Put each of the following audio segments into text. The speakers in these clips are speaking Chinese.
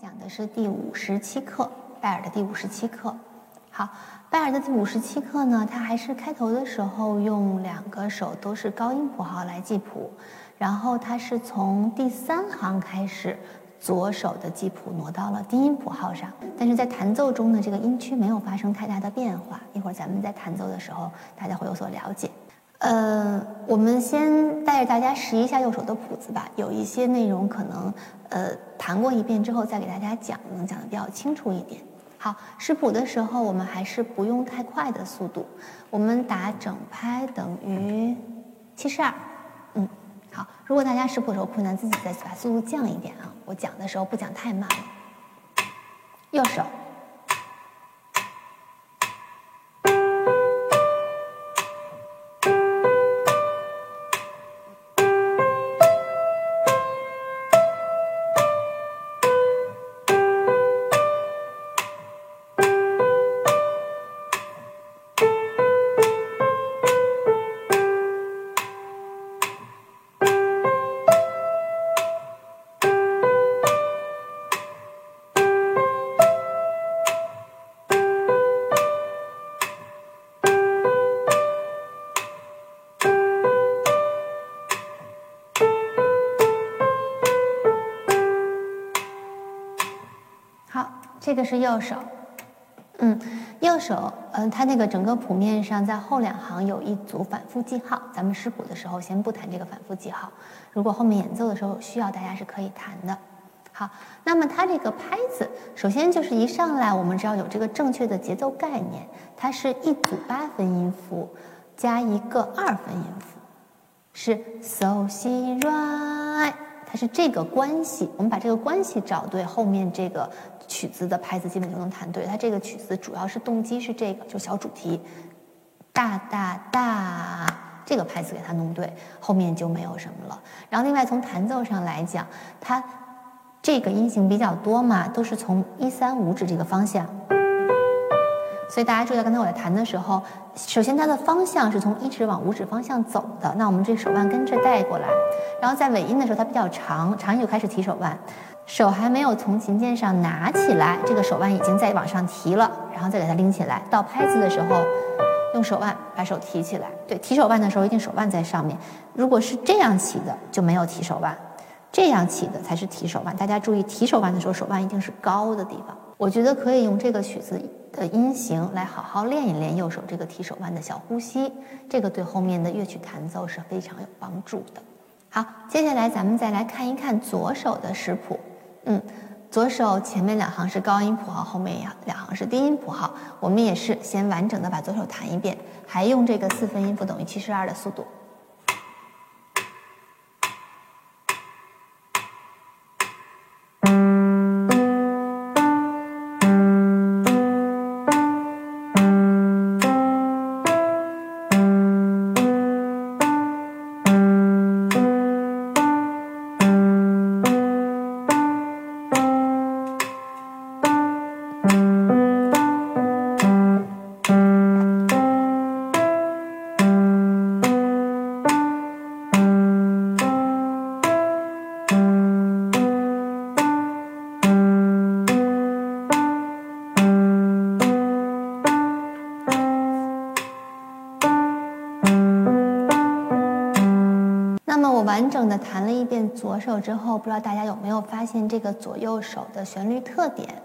讲的是第五十七课，拜尔的第五十七课。好，拜尔的第五十七课呢，它还是开头的时候用两个手都是高音谱号来记谱，然后它是从第三行开始，左手的记谱挪到了低音谱号上，但是在弹奏中呢，这个音区没有发生太大的变化。一会儿咱们在弹奏的时候，大家会有所了解。呃，我们先带着大家识一下右手的谱子吧。有一些内容可能，呃，弹过一遍之后再给大家讲，能讲的比较清楚一点。好，识谱的时候我们还是不用太快的速度，我们打整拍等于七十二。嗯，好。如果大家识谱的时候困难，自己再把速度降一点啊。我讲的时候不讲太慢了。右手。这个是右手，嗯，右手，嗯，它那个整个谱面上在后两行有一组反复记号，咱们识谱的时候先不弹这个反复记号，如果后面演奏的时候需要，大家是可以弹的。好，那么它这个拍子，首先就是一上来我们知道有这个正确的节奏概念，它是一组八分音符加一个二分音符，是 so si re，它是这个关系，我们把这个关系找对，后面这个。曲子的拍子基本就能弹对，它这个曲子主要是动机是这个，就小主题，大大大，这个拍子给它弄对，后面就没有什么了。然后另外从弹奏上来讲，它这个音型比较多嘛，都是从一三五指这个方向，所以大家注意到刚才我在弹的时候，首先它的方向是从一指往五指方向走的，那我们这手腕跟着带过来，然后在尾音的时候它比较长，长音就开始提手腕。手还没有从琴键上拿起来，这个手腕已经在往上提了，然后再给它拎起来。到拍子的时候，用手腕把手提起来。对，提手腕的时候一定手腕在上面。如果是这样起的，就没有提手腕；这样起的才是提手腕。大家注意，提手腕的时候手腕一定是高的地方。我觉得可以用这个曲子的音型来好好练一练右手这个提手腕的小呼吸，这个对后面的乐曲弹奏是非常有帮助的。好，接下来咱们再来看一看左手的识谱。嗯，左手前面两行是高音谱号，后面两两行是低音谱号。我们也是先完整的把左手弹一遍，还用这个四分音符等于七十二的速度。完整的弹了一遍左手之后，不知道大家有没有发现这个左右手的旋律特点？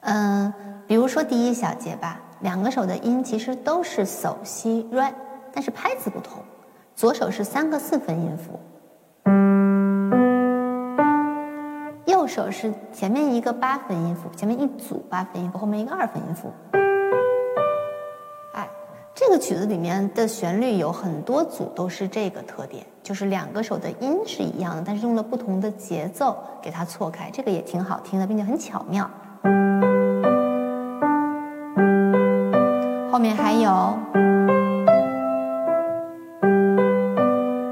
嗯，比如说第一小节吧，两个手的音其实都是手西 re，但是拍子不同。左手是三个四分音符，右手是前面一个八分音符，前面一组八分音符，后面一个二分音符。这个曲子里面的旋律有很多组都是这个特点，就是两个手的音是一样的，但是用了不同的节奏给它错开，这个也挺好听的，并且很巧妙。后面还有，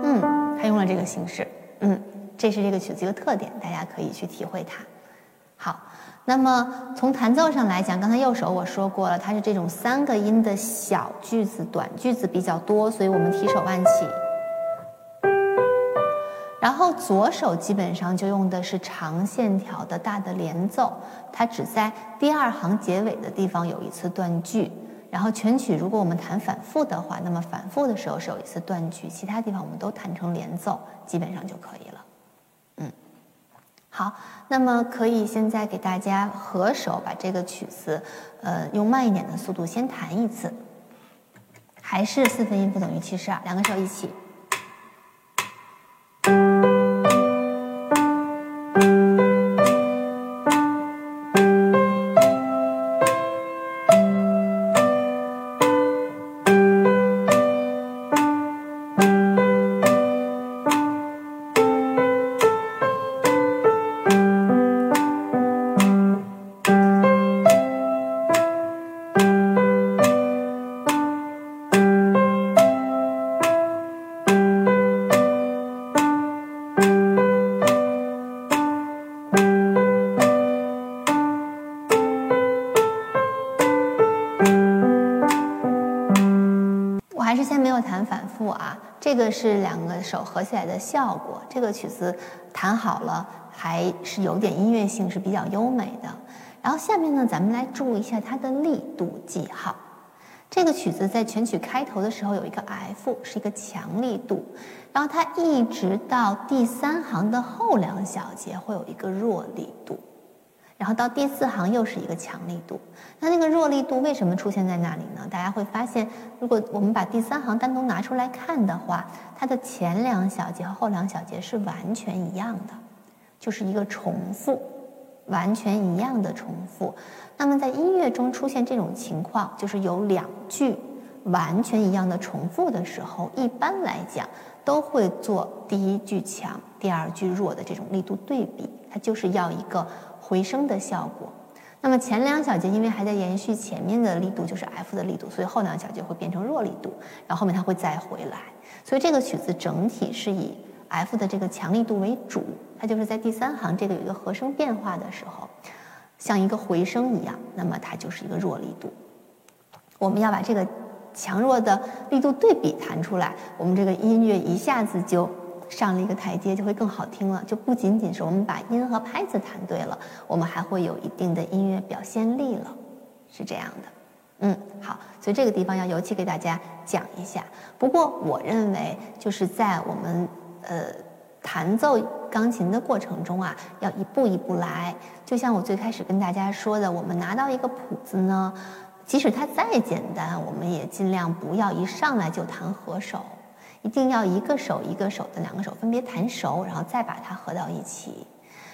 嗯，还用了这个形式，嗯，这是这个曲子一个特点，大家可以去体会它。好。那么从弹奏上来讲，刚才右手我说过了，它是这种三个音的小句子、短句子比较多，所以我们提手腕起。然后左手基本上就用的是长线条的大的连奏，它只在第二行结尾的地方有一次断句。然后全曲如果我们弹反复的话，那么反复的时候是有一次断句，其他地方我们都弹成连奏，基本上就可以了。好，那么可以现在给大家合手把这个曲子，呃，用慢一点的速度先弹一次，还是四分音符等于七十二，两个手一起。啊这个是两个手合起来的效果。这个曲子弹好了，还是有点音乐性，是比较优美的。然后下面呢，咱们来注意一下它的力度记号。这个曲子在全曲开头的时候有一个 F，是一个强力度，然后它一直到第三行的后两小节会有一个弱力度。然后到第四行又是一个强力度，那那个弱力度为什么出现在那里呢？大家会发现，如果我们把第三行单独拿出来看的话，它的前两小节和后两小节是完全一样的，就是一个重复，完全一样的重复。那么在音乐中出现这种情况，就是有两句完全一样的重复的时候，一般来讲都会做第一句强，第二句弱的这种力度对比，它就是要一个。回声的效果，那么前两小节因为还在延续前面的力度，就是 F 的力度，所以后两小节会变成弱力度，然后后面它会再回来。所以这个曲子整体是以 F 的这个强力度为主，它就是在第三行这个有一个和声变化的时候，像一个回声一样，那么它就是一个弱力度。我们要把这个强弱的力度对比弹出来，我们这个音乐一下子就。上了一个台阶就会更好听了，就不仅仅是我们把音和拍子弹对了，我们还会有一定的音乐表现力了，是这样的。嗯，好，所以这个地方要尤其给大家讲一下。不过我认为就是在我们呃弹奏钢琴的过程中啊，要一步一步来。就像我最开始跟大家说的，我们拿到一个谱子呢，即使它再简单，我们也尽量不要一上来就弹和手。一定要一个手一个手的两个手分别弹熟，然后再把它合到一起。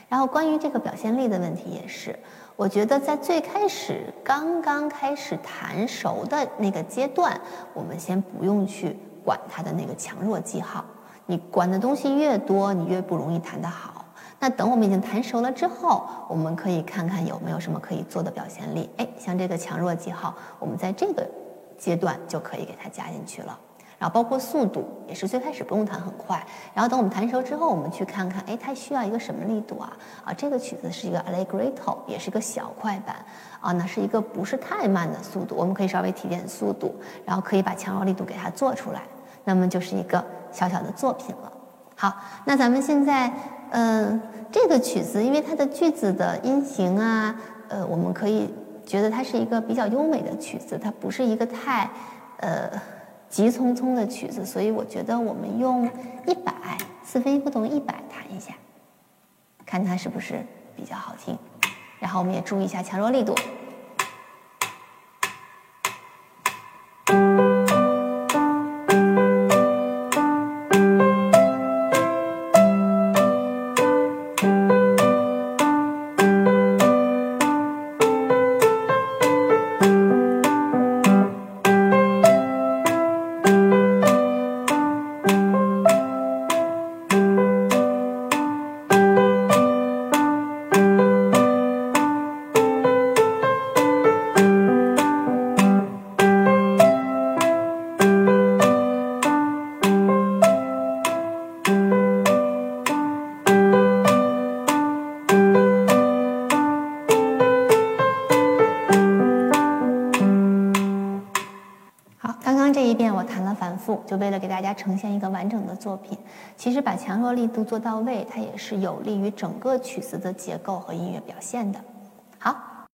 然后关于这个表现力的问题也是，我觉得在最开始刚刚开始弹熟的那个阶段，我们先不用去管它的那个强弱记号。你管的东西越多，你越不容易弹得好。那等我们已经弹熟了之后，我们可以看看有没有什么可以做的表现力。哎，像这个强弱记号，我们在这个阶段就可以给它加进去了。然后包括速度也是最开始不用弹很快，然后等我们弹熟之后，我们去看看，哎，它需要一个什么力度啊？啊，这个曲子是一个 Allegretto，也是个小快板，啊，那是一个不是太慢的速度，我们可以稍微提点速度，然后可以把强弱力度给它做出来，那么就是一个小小的作品了。好，那咱们现在，嗯，这个曲子因为它的句子的音型啊，呃，我们可以觉得它是一个比较优美的曲子，它不是一个太，呃。急匆匆的曲子，所以我觉得我们用一百四分音符等于一百弹一下，看它是不是比较好听。然后我们也注意一下强弱力度。复，就为了给大家呈现一个完整的作品。其实把强弱力度做到位，它也是有利于整个曲子的结构和音乐表现的。